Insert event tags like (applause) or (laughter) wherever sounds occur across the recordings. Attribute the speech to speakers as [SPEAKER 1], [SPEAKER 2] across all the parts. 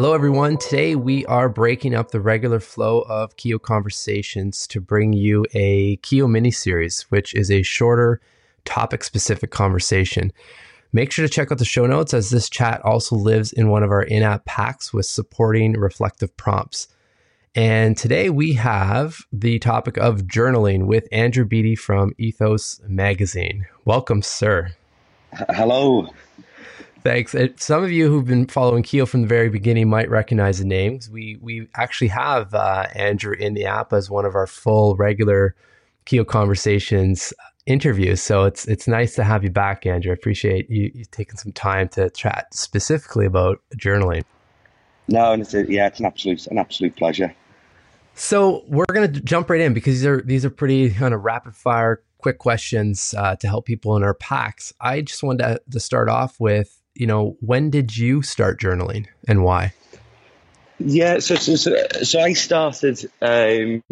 [SPEAKER 1] Hello, everyone. Today we are breaking up the regular flow of Keel conversations to bring you a Keel mini series, which is a shorter topic specific conversation. Make sure to check out the show notes as this chat also lives in one of our in app packs with supporting reflective prompts. And today we have the topic of journaling with Andrew Beattie from Ethos Magazine. Welcome, sir.
[SPEAKER 2] Hello.
[SPEAKER 1] Thanks. Some of you who've been following Keel from the very beginning might recognize the names. We we actually have uh, Andrew in the app as one of our full regular Keel conversations interviews. So it's it's nice to have you back, Andrew. I appreciate you, you taking some time to chat specifically about journaling.
[SPEAKER 2] No, and it's a, yeah, it's an absolute an absolute pleasure.
[SPEAKER 1] So we're going to jump right in because these are these are pretty kind of rapid fire, quick questions uh, to help people in our packs. I just wanted to, to start off with you know, when did you start journaling and why?
[SPEAKER 2] Yeah, so so, so, so I started. Um,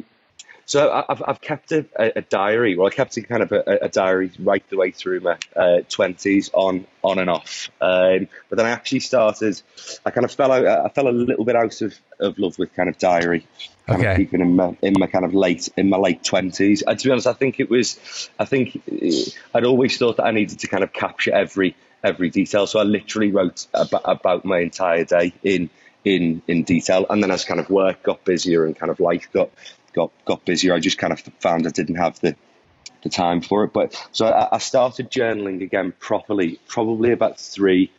[SPEAKER 2] so I've, I've kept a, a, diary. Well, I kept a kind of a, a diary right the way through my uh, twenties, uh, on on and off. Um, but then I actually started. I kind of fell out. I fell a little bit out of, of love with kind of diary. Kind okay. Of keeping in my, in my kind of late in my late twenties. And to be honest, I think it was. I think I'd always thought that I needed to kind of capture every every detail. So I literally wrote about, about my entire day in in in detail. And then as kind of work got busier and kind of life got got got busier, I just kind of found I didn't have the the time for it. But so I, I started journaling again properly, probably about three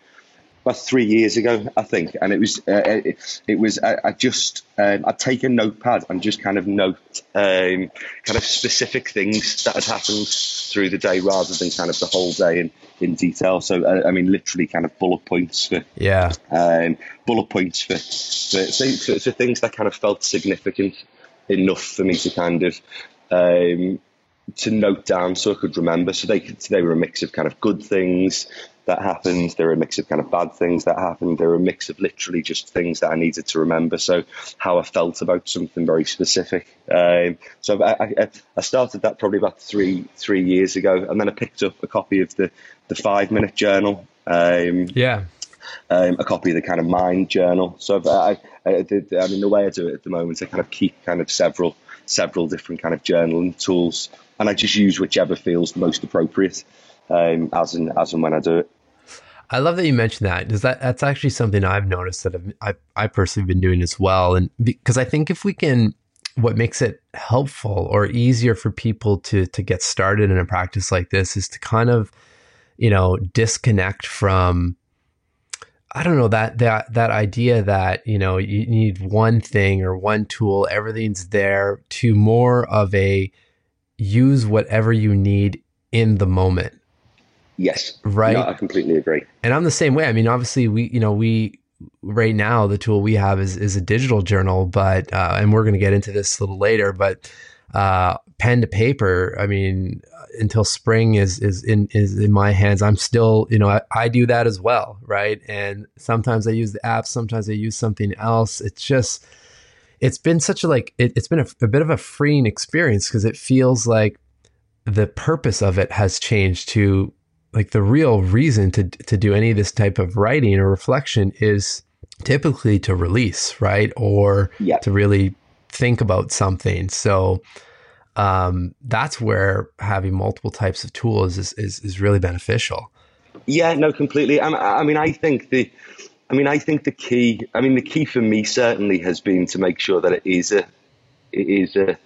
[SPEAKER 2] about three years ago, I think, and it was uh, it, it, was I, I just um, I'd take a notepad and just kind of note um, kind of specific things that had happened through the day rather than kind of the whole day in, in detail. So uh, I mean, literally kind of bullet points for
[SPEAKER 1] yeah
[SPEAKER 2] um, bullet points for for, for for things that kind of felt significant enough for me to kind of um, to note down so I could remember. So they they were a mix of kind of good things, that happened. There were a mix of kind of bad things that happened. There were a mix of literally just things that I needed to remember. So how I felt about something very specific. Um, so I, I, I, started that probably about three three years ago, and then I picked up a copy of the the five minute journal. Um,
[SPEAKER 1] yeah.
[SPEAKER 2] Um, a copy of the kind of mind journal. So I, I, did, I mean, the way I do it at the moment, I kind of keep kind of several several different kind of journaling tools, and I just use whichever feels most appropriate um, as and as and when I do it.
[SPEAKER 1] I love that you mentioned that because that, that's actually something I've noticed that I've, I, I personally been doing as well. And because I think if we can, what makes it helpful or easier for people to to get started in a practice like this is to kind of, you know, disconnect from I don't know that that that idea that you know you need one thing or one tool, everything's there, to more of a use whatever you need in the moment.
[SPEAKER 2] Yes.
[SPEAKER 1] Right.
[SPEAKER 2] No, I completely agree.
[SPEAKER 1] And I'm the same way. I mean, obviously, we, you know, we, right now, the tool we have is, is a digital journal, but, uh, and we're going to get into this a little later, but, uh, pen to paper, I mean, until spring is, is in, is in my hands, I'm still, you know, I, I do that as well. Right. And sometimes I use the app, sometimes I use something else. It's just, it's been such a like, it, has been a, a bit of a freeing experience because it feels like, the purpose of it has changed to like the real reason to to do any of this type of writing or reflection is typically to release, right? Or
[SPEAKER 2] yep.
[SPEAKER 1] to really think about something. So um, that's where having multiple types of tools is, is, is really beneficial.
[SPEAKER 2] Yeah, no, completely. I, I mean, I think the, I mean, I think the key. I mean, the key for me certainly has been to make sure that it is a, it is a,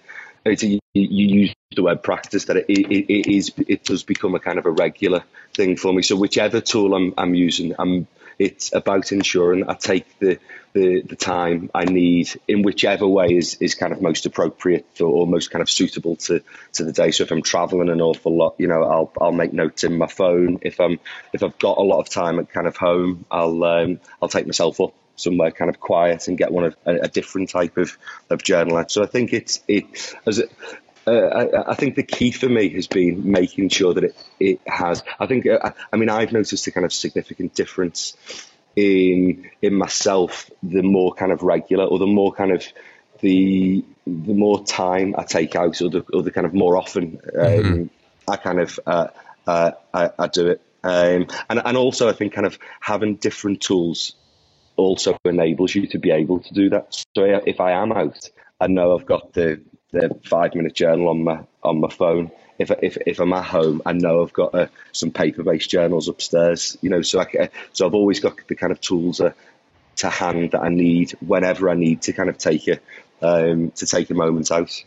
[SPEAKER 2] it's a, you use the word practice that it, it, it is it does become a kind of a regular thing for me. So whichever tool I'm I'm using, I'm it's about ensuring I take the, the, the time I need in whichever way is, is kind of most appropriate or, or most kind of suitable to, to the day. So if I'm traveling an awful lot, you know, I'll I'll make notes in my phone. If I'm if I've got a lot of time at kind of home, I'll um, I'll take myself up somewhere kind of quiet and get one of a, a different type of, of journal. So I think it's it as it, uh, I, I, think the key for me has been making sure that it, it has. I think, uh, I mean, I've noticed a kind of significant difference in in myself the more kind of regular or the more kind of the the more time I take out or the, or the kind of more often um, mm-hmm. I kind of uh, uh, I, I, do it. Um, and and also I think kind of having different tools also enables you to be able to do that. So if I am out, I know I've got the the five minute journal on my on my phone. If if if I'm at home, I know I've got uh, some paper based journals upstairs. You know, so I so I've always got the kind of tools uh, to hand that I need whenever I need to kind of take a um, to take a moment out.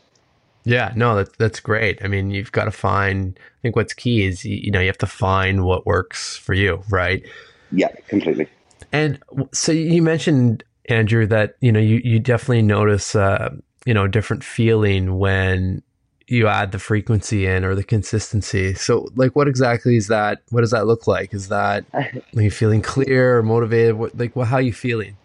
[SPEAKER 1] Yeah, no, that's that's great. I mean, you've got to find. I think what's key is you know you have to find what works for you, right?
[SPEAKER 2] Yeah, completely.
[SPEAKER 1] And so you mentioned Andrew that you know you you definitely notice uh, you know different feeling when you add the frequency in or the consistency. So, like, what exactly is that? What does that look like? Is that (laughs) are you feeling clear or motivated? What, like, well, how are you feeling?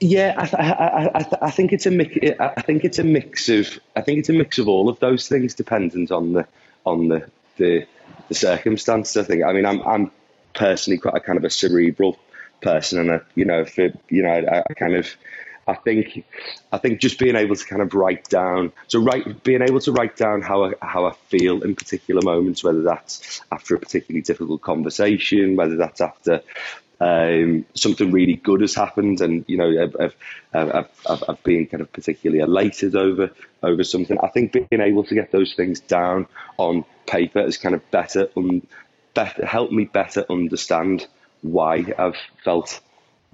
[SPEAKER 2] Yeah, I, I, I, I, think it's a mix. I think it's a mix of. I think it's a mix of all of those things, dependent on the on the the, the circumstance. I think. I mean, I'm I'm personally quite a kind of a cerebral person, and I, you know, for you know, I, I kind of. I think, I think just being able to kind of write down, so write, being able to write down how I, how I feel in particular moments, whether that's after a particularly difficult conversation, whether that's after um, something really good has happened, and you know, I've, I've, I've, I've, been kind of particularly elated over over something. I think being able to get those things down on paper has kind of better, um, better helped me better understand why I've felt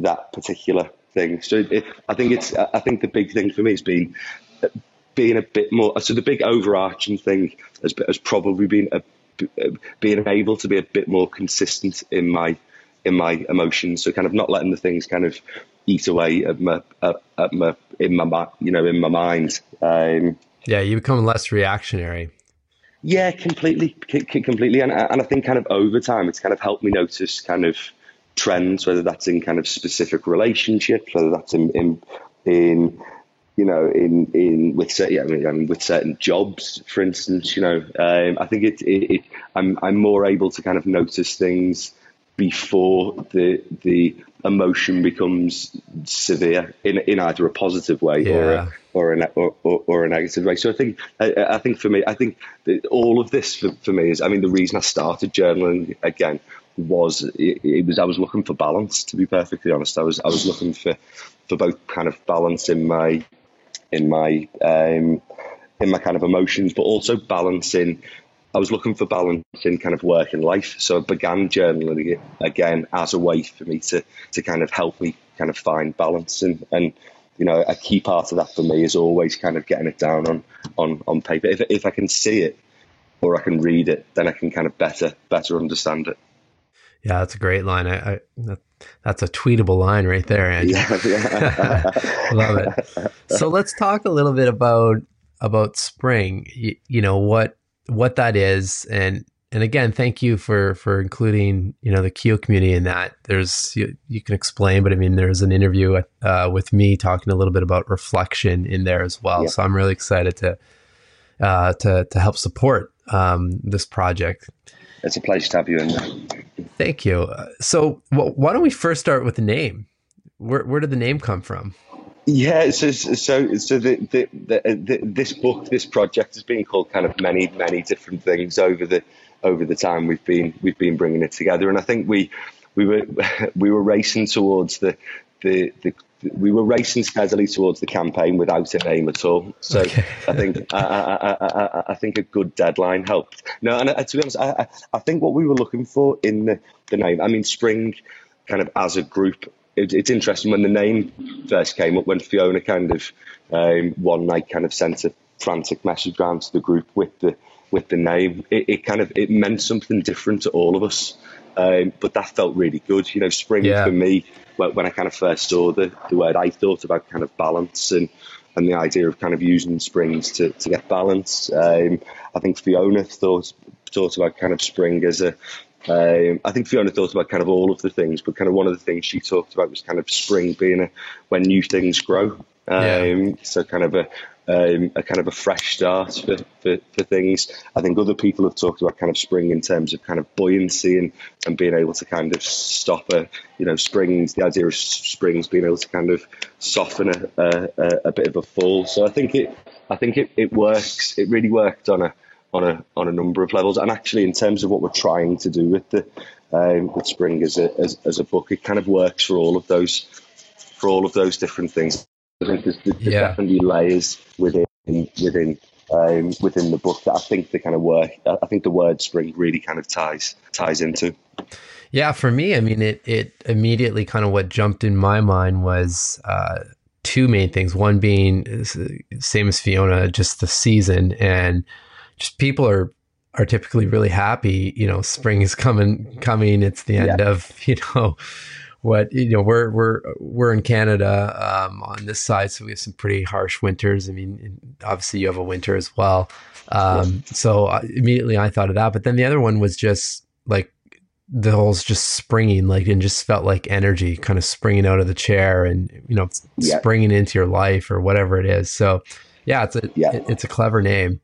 [SPEAKER 2] that particular thing. So it, I think it's I think the big thing for me has been uh, being a bit more. So the big overarching thing has, has probably been uh, a, uh, being able to be a bit more consistent in my in my emotions. So kind of not letting the things kind of eat away at my at, at my in my you know in my mind. Um,
[SPEAKER 1] yeah, you become less reactionary.
[SPEAKER 2] Yeah, completely, completely, and and I think kind of over time, it's kind of helped me notice kind of trends, whether that's in kind of specific relationships, whether that's in in, in you know, in in with yeah, I mean, with certain jobs, for instance, you know, um, I think it, it, it, I'm I'm more able to kind of notice things before the the emotion becomes severe in in either a positive way yeah. or a, or a or, or, or, a negative way. So I think I, I think for me, I think all of this for, for me is. I mean, the reason I started journaling again was it, it, was I was looking for balance. To be perfectly honest, I was I was looking for for both kind of balance in my in my um, in my kind of emotions, but also balance in. I was looking for balance in kind of work and life, so I began journaling again as a way for me to to kind of help me kind of find balance and and you know a key part of that for me is always kind of getting it down on on on paper. If if I can see it or I can read it, then I can kind of better better understand it.
[SPEAKER 1] Yeah, that's a great line. I, I that, that's a tweetable line right there, (laughs) Andrew. Yeah, yeah. (laughs) Love it. So let's talk a little bit about about spring. You, you, know what what that is, and and again, thank you for for including you know the Keel community in that. There's you, you can explain, but I mean, there's an interview uh, with me talking a little bit about reflection in there as well. Yeah. So I'm really excited to uh, to to help support um, this project.
[SPEAKER 2] It's a pleasure to have you in there.
[SPEAKER 1] Thank you. Uh, so, well, why don't we first start with the name? Where, where did the name come from?
[SPEAKER 2] Yeah, so so so the, the, the, uh, the, this book, this project has been called kind of many many different things over the over the time we've been we've been bringing it together, and I think we we were (laughs) we were racing towards the the, the we were racing steadily towards the campaign without a name at all. So okay. I think (laughs) I, I, I, I, think a good deadline helped. No, and uh, to be honest, I, I think what we were looking for in the, the name. I mean, Spring, kind of as a group. It, it's interesting when the name first came up when Fiona kind of um, one night kind of sent a frantic message around to the group with the with the name. It, it kind of it meant something different to all of us. Um, but that felt really good. You know, spring yeah. for me, when, when I kind of first saw the, the word, I thought about kind of balance and, and the idea of kind of using springs to, to get balance. Um, I think Fiona thought thought about kind of spring as a. Um, I think Fiona thought about kind of all of the things, but kind of one of the things she talked about was kind of spring being a, when new things grow. Um, yeah. So kind of a, um, a kind of a fresh start for, for, for, things. I think other people have talked about kind of spring in terms of kind of buoyancy and, and being able to kind of stop a, you know, springs, the idea of springs being able to kind of soften a, a, a bit of a fall. So I think it, I think it, it works. It really worked on a, on a, on a number of levels. And actually in terms of what we're trying to do with the, um, with spring as a, as, as a book, it kind of works for all of those for all of those different things. I think there's, there's yeah. definitely layers within within um, within the book that I think the kind of work I think the word spring really kind of ties ties into.
[SPEAKER 1] Yeah, for me, I mean, it it immediately kind of what jumped in my mind was uh, two main things. One being same as Fiona, just the season and just people are are typically really happy. You know, spring is coming coming. It's the end yeah. of (laughs) you know what you know we're we're we're in Canada um, on this side, so we have some pretty harsh winters. I mean, obviously you have a winter as well. Um, so I, immediately I thought of that, but then the other one was just like the hole's just springing, like and just felt like energy, kind of springing out of the chair, and you know, yeah. springing into your life or whatever it is. So yeah, it's a yeah. it's a clever name.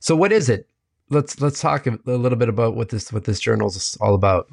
[SPEAKER 1] So what is it? Let's let's talk a little bit about what this what this journal is all about.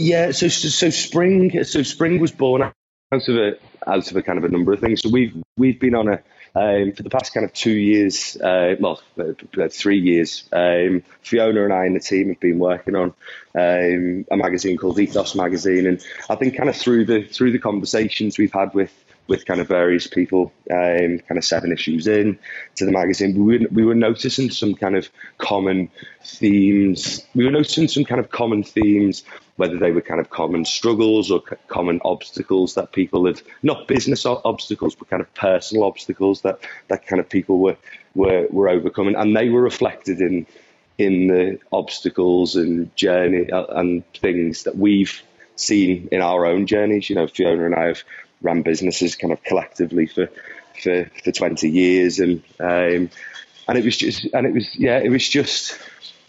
[SPEAKER 2] Yeah, so so spring so spring was born out of a out of a kind of a number of things. So we've we've been on a um, for the past kind of two years, uh, well, uh, three years. Um, Fiona and I and the team have been working on um, a magazine called Ethos Magazine, and I think kind of through the through the conversations we've had with with kind of various people, um, kind of seven issues in to the magazine, we were, we were noticing some kind of common themes. We were noticing some kind of common themes, whether they were kind of common struggles or common obstacles that people had, not business obstacles, but kind of personal obstacles that, that kind of people were, were, were overcoming. And they were reflected in, in the obstacles and journey uh, and things that we've seen in our own journeys. You know, Fiona and I have ran businesses kind of collectively for for, for 20 years and um, and it was just and it was yeah it was just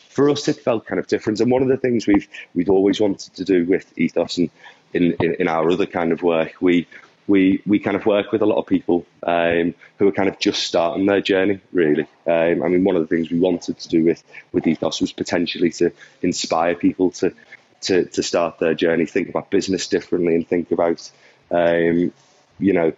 [SPEAKER 2] for us it felt kind of different and one of the things we've we've always wanted to do with ethos and in, in, in our other kind of work we we we kind of work with a lot of people um, who are kind of just starting their journey. Really, um, I mean, one of the things we wanted to do with with Ethos was potentially to inspire people to to to start their journey, think about business differently, and think about um, you know,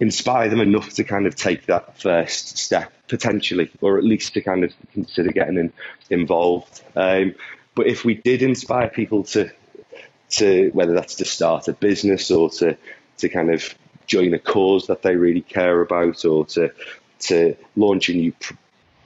[SPEAKER 2] inspire them enough to kind of take that first step potentially, or at least to kind of consider getting in, involved. Um, but if we did inspire people to, to whether that's to start a business or to to kind of join a cause that they really care about, or to to launch a new,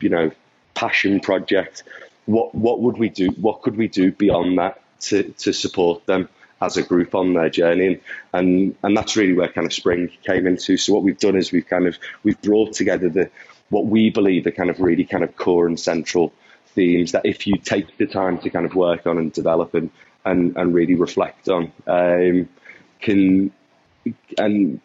[SPEAKER 2] you know, passion project, what what would we do? What could we do beyond that to to support them? As a group on their journey, and, and and that's really where kind of spring came into. So what we've done is we've kind of we've brought together the what we believe are kind of really kind of core and central themes that if you take the time to kind of work on and develop and and, and really reflect on, um, can and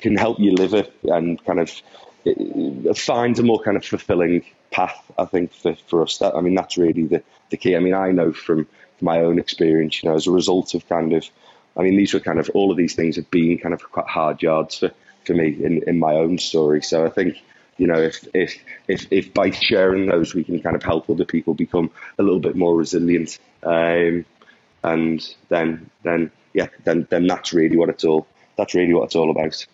[SPEAKER 2] can help you live it and kind of uh, find a more kind of fulfilling path. I think for, for us, that I mean that's really the, the key. I mean I know from my own experience, you know, as a result of kind of, I mean, these were kind of, all of these things have been kind of quite hard yards for, for me in, in my own story. So I think, you know, if, if, if, if by sharing those, we can kind of help other people become a little bit more resilient. Um, and then, then, yeah, then, then that's really what it's all, that's really what it's all about.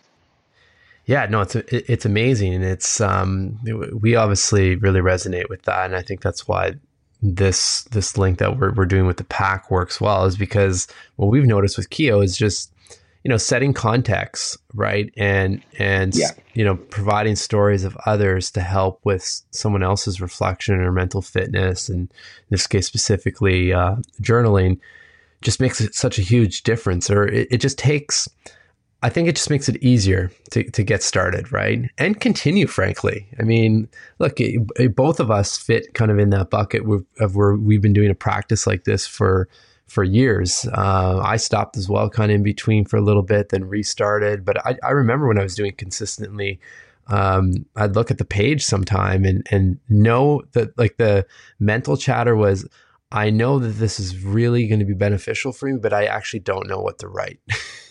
[SPEAKER 1] Yeah, no, it's it's amazing, and it's um, we obviously really resonate with that, and I think that's why this this link that we're, we're doing with the pack works well is because what we've noticed with Keel is just you know setting context right and and yeah. you know providing stories of others to help with someone else's reflection or mental fitness and in this case specifically uh, journaling just makes it such a huge difference or it, it just takes I think it just makes it easier to, to get started, right? And continue, frankly. I mean, look, it, it, both of us fit kind of in that bucket of where we've been doing a practice like this for for years. Uh, I stopped as well, kind of in between for a little bit, then restarted. But I, I remember when I was doing consistently, um, I'd look at the page sometime and and know that like the mental chatter was, I know that this is really going to be beneficial for me, but I actually don't know what to write. (laughs)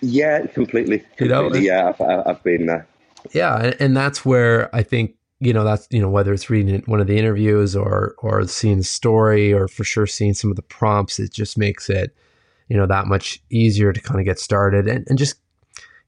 [SPEAKER 2] yeah, completely. completely. You know, yeah, I've, I've been there.
[SPEAKER 1] Yeah, and that's where I think you know that's you know whether it's reading one of the interviews or or seeing the story or for sure seeing some of the prompts, it just makes it you know that much easier to kind of get started and, and just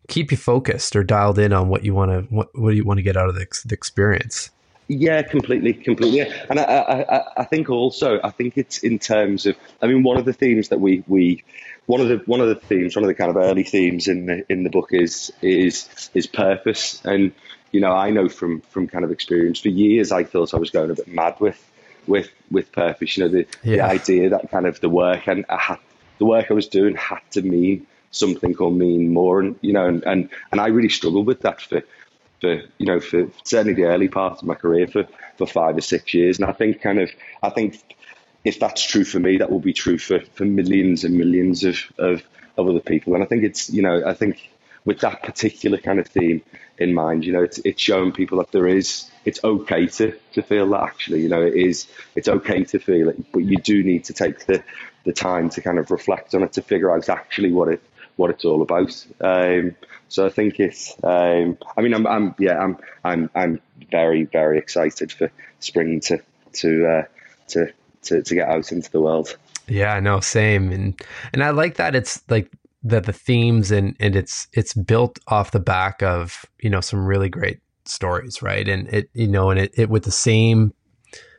[SPEAKER 1] keep you focused or dialed in on what you want to what, what do you want to get out of the, the experience.
[SPEAKER 2] Yeah, completely, completely. And I, I, I think also, I think it's in terms of, I mean, one of the themes that we, we, one of the one of the themes, one of the kind of early themes in the in the book is is is purpose. And you know, I know from from kind of experience for years, I thought I was going a bit mad with with with purpose. You know, the yeah. the idea that kind of the work and I had the work I was doing had to mean something or mean more, and you know, and and, and I really struggled with that for for you know for certainly the early part of my career for for five or six years, and I think kind of I think if that's true for me, that will be true for for millions and millions of of, of other people, and I think it's you know I think with that particular kind of theme in mind, you know, it's it's showing people that there is it's okay to to feel that actually, you know, it is it's okay to feel it, but you do need to take the the time to kind of reflect on it to figure out actually what it what it's all about. Um, so I think it's. Um, I mean, I'm, I'm, yeah, I'm, I'm, I'm very, very excited for spring to to uh, to, to to get out into the world.
[SPEAKER 1] Yeah, no, same, and and I like that it's like that the themes and and it's it's built off the back of you know some really great stories, right? And it you know, and it, it with the same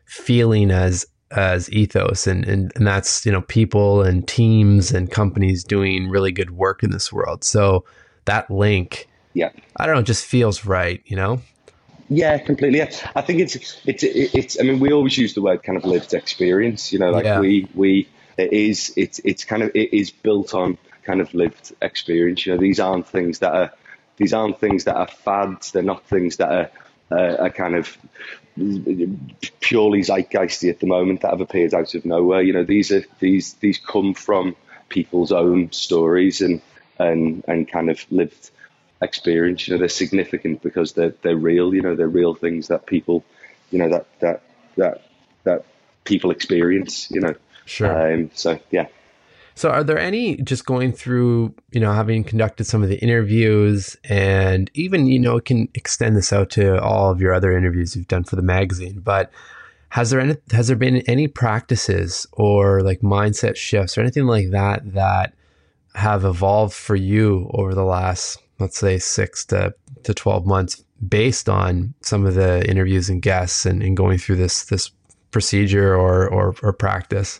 [SPEAKER 1] feeling as as ethos. And, and and that's you know people and teams and companies doing really good work in this world. So that link
[SPEAKER 2] yeah.
[SPEAKER 1] I don't know just feels right you know
[SPEAKER 2] yeah completely yeah. i think it's it's it's i mean we always use the word kind of lived experience you know like yeah. we we it is it's it's kind of it is built on kind of lived experience you know these aren't things that are these aren't things that are fads they're not things that are uh, are kind of purely zeitgeisty at the moment that have appeared out of nowhere. You know, these are these these come from people's own stories and and and kind of lived experience. You know, they're significant because they're they're real. You know, they're real things that people, you know, that that that that people experience. You know,
[SPEAKER 1] sure.
[SPEAKER 2] Um, so yeah.
[SPEAKER 1] So, are there any just going through, you know, having conducted some of the interviews and even, you know, it can extend this out to all of your other interviews you've done for the magazine, but has there any, has there been any practices or like mindset shifts or anything like that that have evolved for you over the last, let's say, six to, to 12 months based on some of the interviews and guests and, and going through this, this procedure or, or, or practice?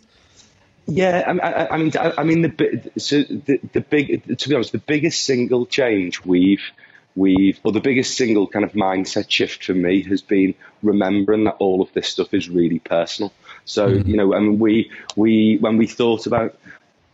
[SPEAKER 2] Yeah, I, I, mean, I, mean, the so the, the big, to be honest, the biggest single change we've we've, or the biggest single kind of mindset shift for me has been remembering that all of this stuff is really personal. So mm-hmm. you know, I mean, we we when we thought about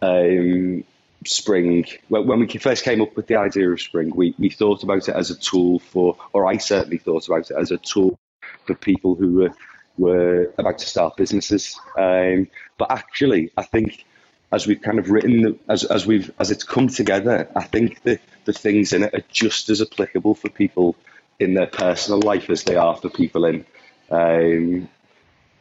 [SPEAKER 2] um, spring, when we first came up with the idea of spring, we we thought about it as a tool for, or I certainly thought about it as a tool for people who were were about to start businesses. Um, but actually, I think as we've kind of written, as, as we've as it's come together, I think the, the things in it are just as applicable for people in their personal life as they are for people in um,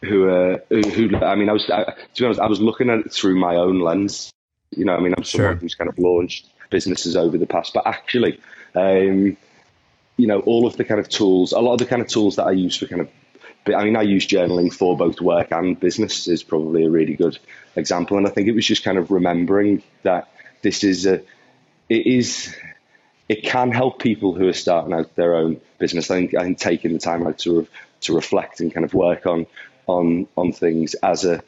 [SPEAKER 2] who are who, who, I mean, I was I, to be honest, I was looking at it through my own lens. You know, I mean, I'm someone who's kind of launched businesses over the past, but actually, um, you know, all of the kind of tools, a lot of the kind of tools that I use for kind of but I mean, I use journaling for both work and business is probably a really good example. And I think it was just kind of remembering that this is a, it is, it can help people who are starting out their own business. I think, I think taking the time out to, to reflect and kind of work on, on, on things as a,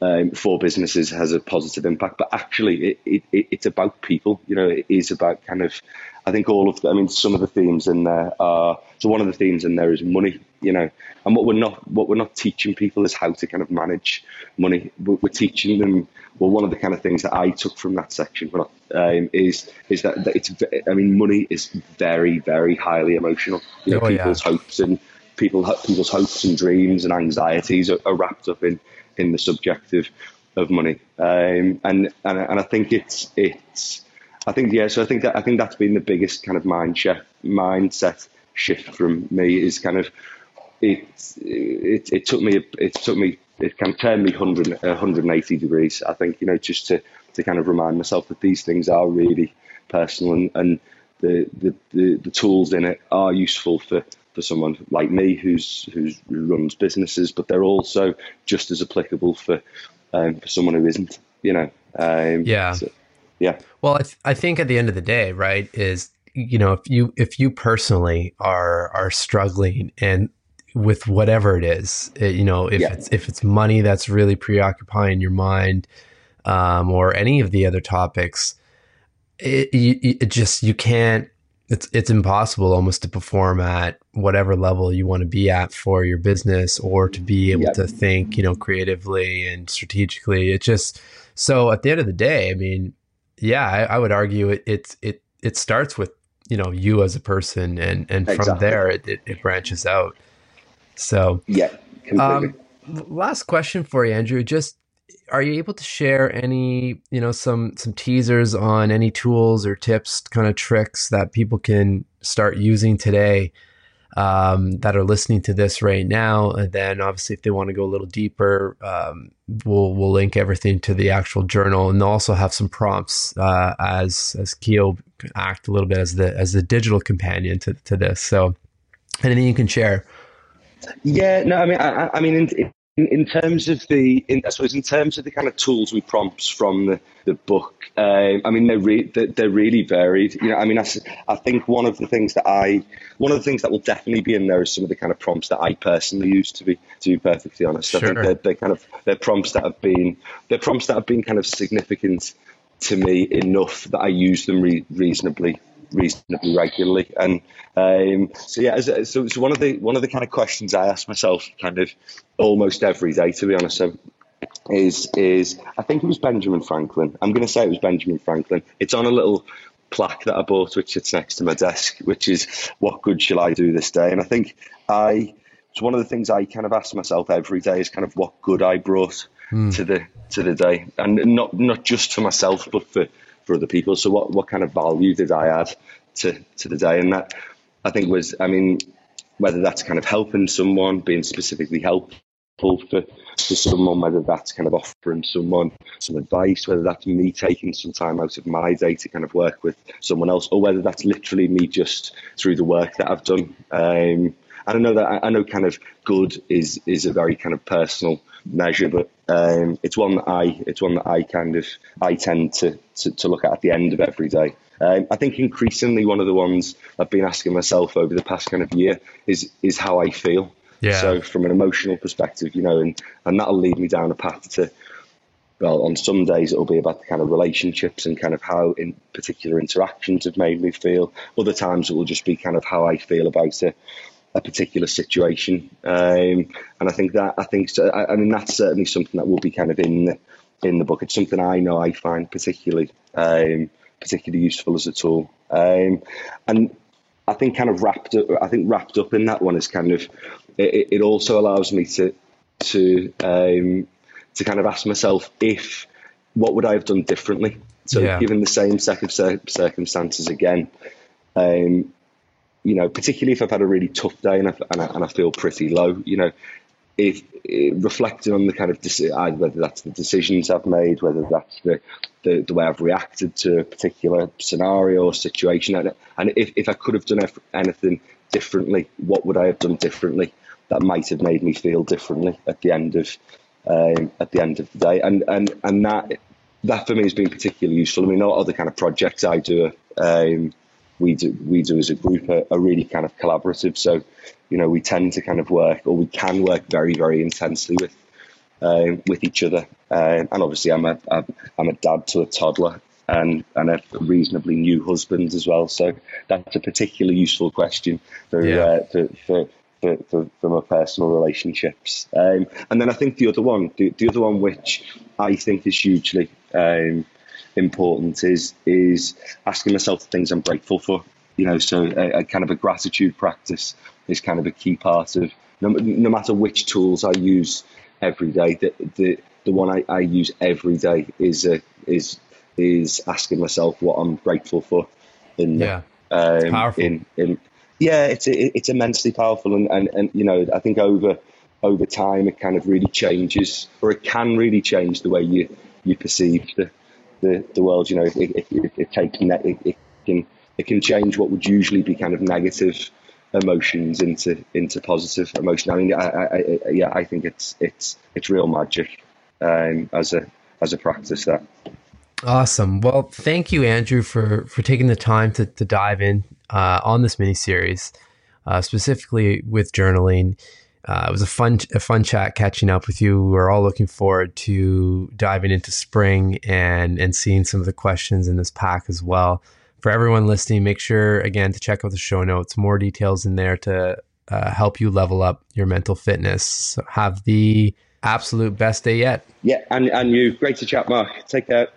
[SPEAKER 2] um, for businesses has a positive impact, but actually it, it, it's about people. You know, it is about kind of, I think all of, the, I mean, some of the themes in there are, so one of the themes in there is money, you know, and what we're not, what we're not teaching people is how to kind of manage money. We're teaching them, well, one of the kind of things that I took from that section um, is, is that, that, it's, I mean, money is very, very highly emotional. You know, oh, people's yeah. hopes and people, people's hopes and dreams and anxieties are, are wrapped up in, in the subjective of, money. Um, and, and and I think it's it's I think yeah. So I think that I think that's been the biggest kind of mind shift, mindset shift from me is kind of it it, it took me it took me it of turned me 100, 180 degrees. I think you know just to to kind of remind myself that these things are really personal and, and the, the, the, the tools in it are useful for for someone like me who's who's who runs businesses, but they're also just as applicable for um, for someone who isn't. You know. Um,
[SPEAKER 1] yeah. So,
[SPEAKER 2] yeah.
[SPEAKER 1] Well, I, th- I think at the end of the day, right, is you know if you if you personally are are struggling and with whatever it is. It, you know, if yeah. it's if it's money that's really preoccupying your mind, um, or any of the other topics, it, it, it just you can't. It's it's impossible almost to perform at whatever level you want to be at for your business, or to be able to think, you know, creatively and strategically. It just so at the end of the day, I mean, yeah, I, I would argue it it it it starts with you know you as a person, and and exactly. from there it, it, it branches out. So
[SPEAKER 2] yeah.
[SPEAKER 1] Um, last question for you, Andrew. Just are you able to share any you know some some teasers on any tools or tips, kind of tricks that people can start using today? Um, that are listening to this right now. And then obviously, if they want to go a little deeper, um, we'll we'll link everything to the actual journal, and they'll also have some prompts uh, as as Keel act a little bit as the as the digital companion to to this. So, anything you can share?
[SPEAKER 2] Yeah, no, I mean, I, I mean, in, in, in terms of the, in, I suppose, in terms of the kind of tools and prompts from the, the book, uh, I mean, they're, re- they're, they're really varied. You know, I mean, I, I think one of the things that I, one of the things that will definitely be in there is some of the kind of prompts that I personally use. To be, to be perfectly honest, sure. I think they're, they're kind of they're prompts that have been, they're prompts that have been kind of significant to me enough that I use them re- reasonably reasonably regularly. And um, so yeah, so, so one of the one of the kind of questions I ask myself kind of almost every day, to be honest. So, is is I think it was Benjamin Franklin. I'm going to say it was Benjamin Franklin. It's on a little plaque that I bought, which sits next to my desk, which is "What good shall I do this day?" And I think I it's one of the things I kind of ask myself every day is kind of what good I brought mm. to the to the day, and not not just for myself, but for for other people. So what, what kind of value did I add to, to the day? And that I think was, I mean, whether that's kind of helping someone, being specifically helpful for, for someone, whether that's kind of offering someone some advice, whether that's me taking some time out of my day to kind of work with someone else, or whether that's literally me just through the work that I've done. Um, I don't know that I know kind of good is is a very kind of personal measure, but um, it's one that I it's one that I kind of I tend to to, to look at at the end of every day. Um, I think increasingly one of the ones I've been asking myself over the past kind of year is is how I feel. Yeah. So from an emotional perspective, you know, and and that'll lead me down a path to well, on some days it'll be about the kind of relationships and kind of how in particular interactions have made me feel. Other times it will just be kind of how I feel about it a particular situation. Um, and I think that I think so, I, I, mean that's certainly something that will be kind of in the, in the book. It's something I know I find particularly um, particularly useful as a tool. Um, and I think kind of wrapped up. I think wrapped up in that one is kind of it, it also allows me to to um, to kind of ask myself if what would I have done differently. So yeah. given the same set of circumstances again, um, you know, particularly if I've had a really tough day and I, and I, and I feel pretty low, you know, if, if, reflecting on the kind of whether that's the decisions I've made, whether that's the, the, the way I've reacted to a particular scenario or situation, and, and if, if I could have done anything differently, what would I have done differently that might have made me feel differently at the end of um, at the end of the day, and and and that that for me has been particularly useful. I mean, all other kind of projects I do. Um, we do we do as a group are, are, really kind of collaborative. So, you know, we tend to kind of work, or we can work very very intensely with um, with each other. Um, and obviously, I'm a I'm a dad to a toddler and and a reasonably new husband as well. So that's a particularly useful question for yeah. uh, for, for for, for, for, my personal relationships. Um, and then I think the other one, the, the other one which I think is hugely um, important is is asking myself the things I'm grateful for. You know, so a, a kind of a gratitude practice is kind of a key part of no, no matter which tools I use every day. The the, the one I, I use every day is a, is is asking myself what I'm grateful for.
[SPEAKER 1] In yeah, um, powerful.
[SPEAKER 2] In, in yeah, it's it's immensely powerful, and, and and you know I think over over time it kind of really changes, or it can really change the way you you perceive the the, the world. You know, it, it, it, it takes it, it can it can change what would usually be kind of negative emotions into into positive emotion. I mean, I, I, I, yeah, I think it's it's it's real magic um, as a as a practice. That
[SPEAKER 1] awesome. Well, thank you, Andrew, for for taking the time to to dive in uh, on this mini series. uh, specifically with journaling. Uh, it was a fun a fun chat catching up with you. We're all looking forward to diving into spring and and seeing some of the questions in this pack as well. For everyone listening, make sure again to check out the show notes. More details in there to uh, help you level up your mental fitness. So have the absolute best day yet.
[SPEAKER 2] Yeah, and and you. Great to chat, Mark. Take care.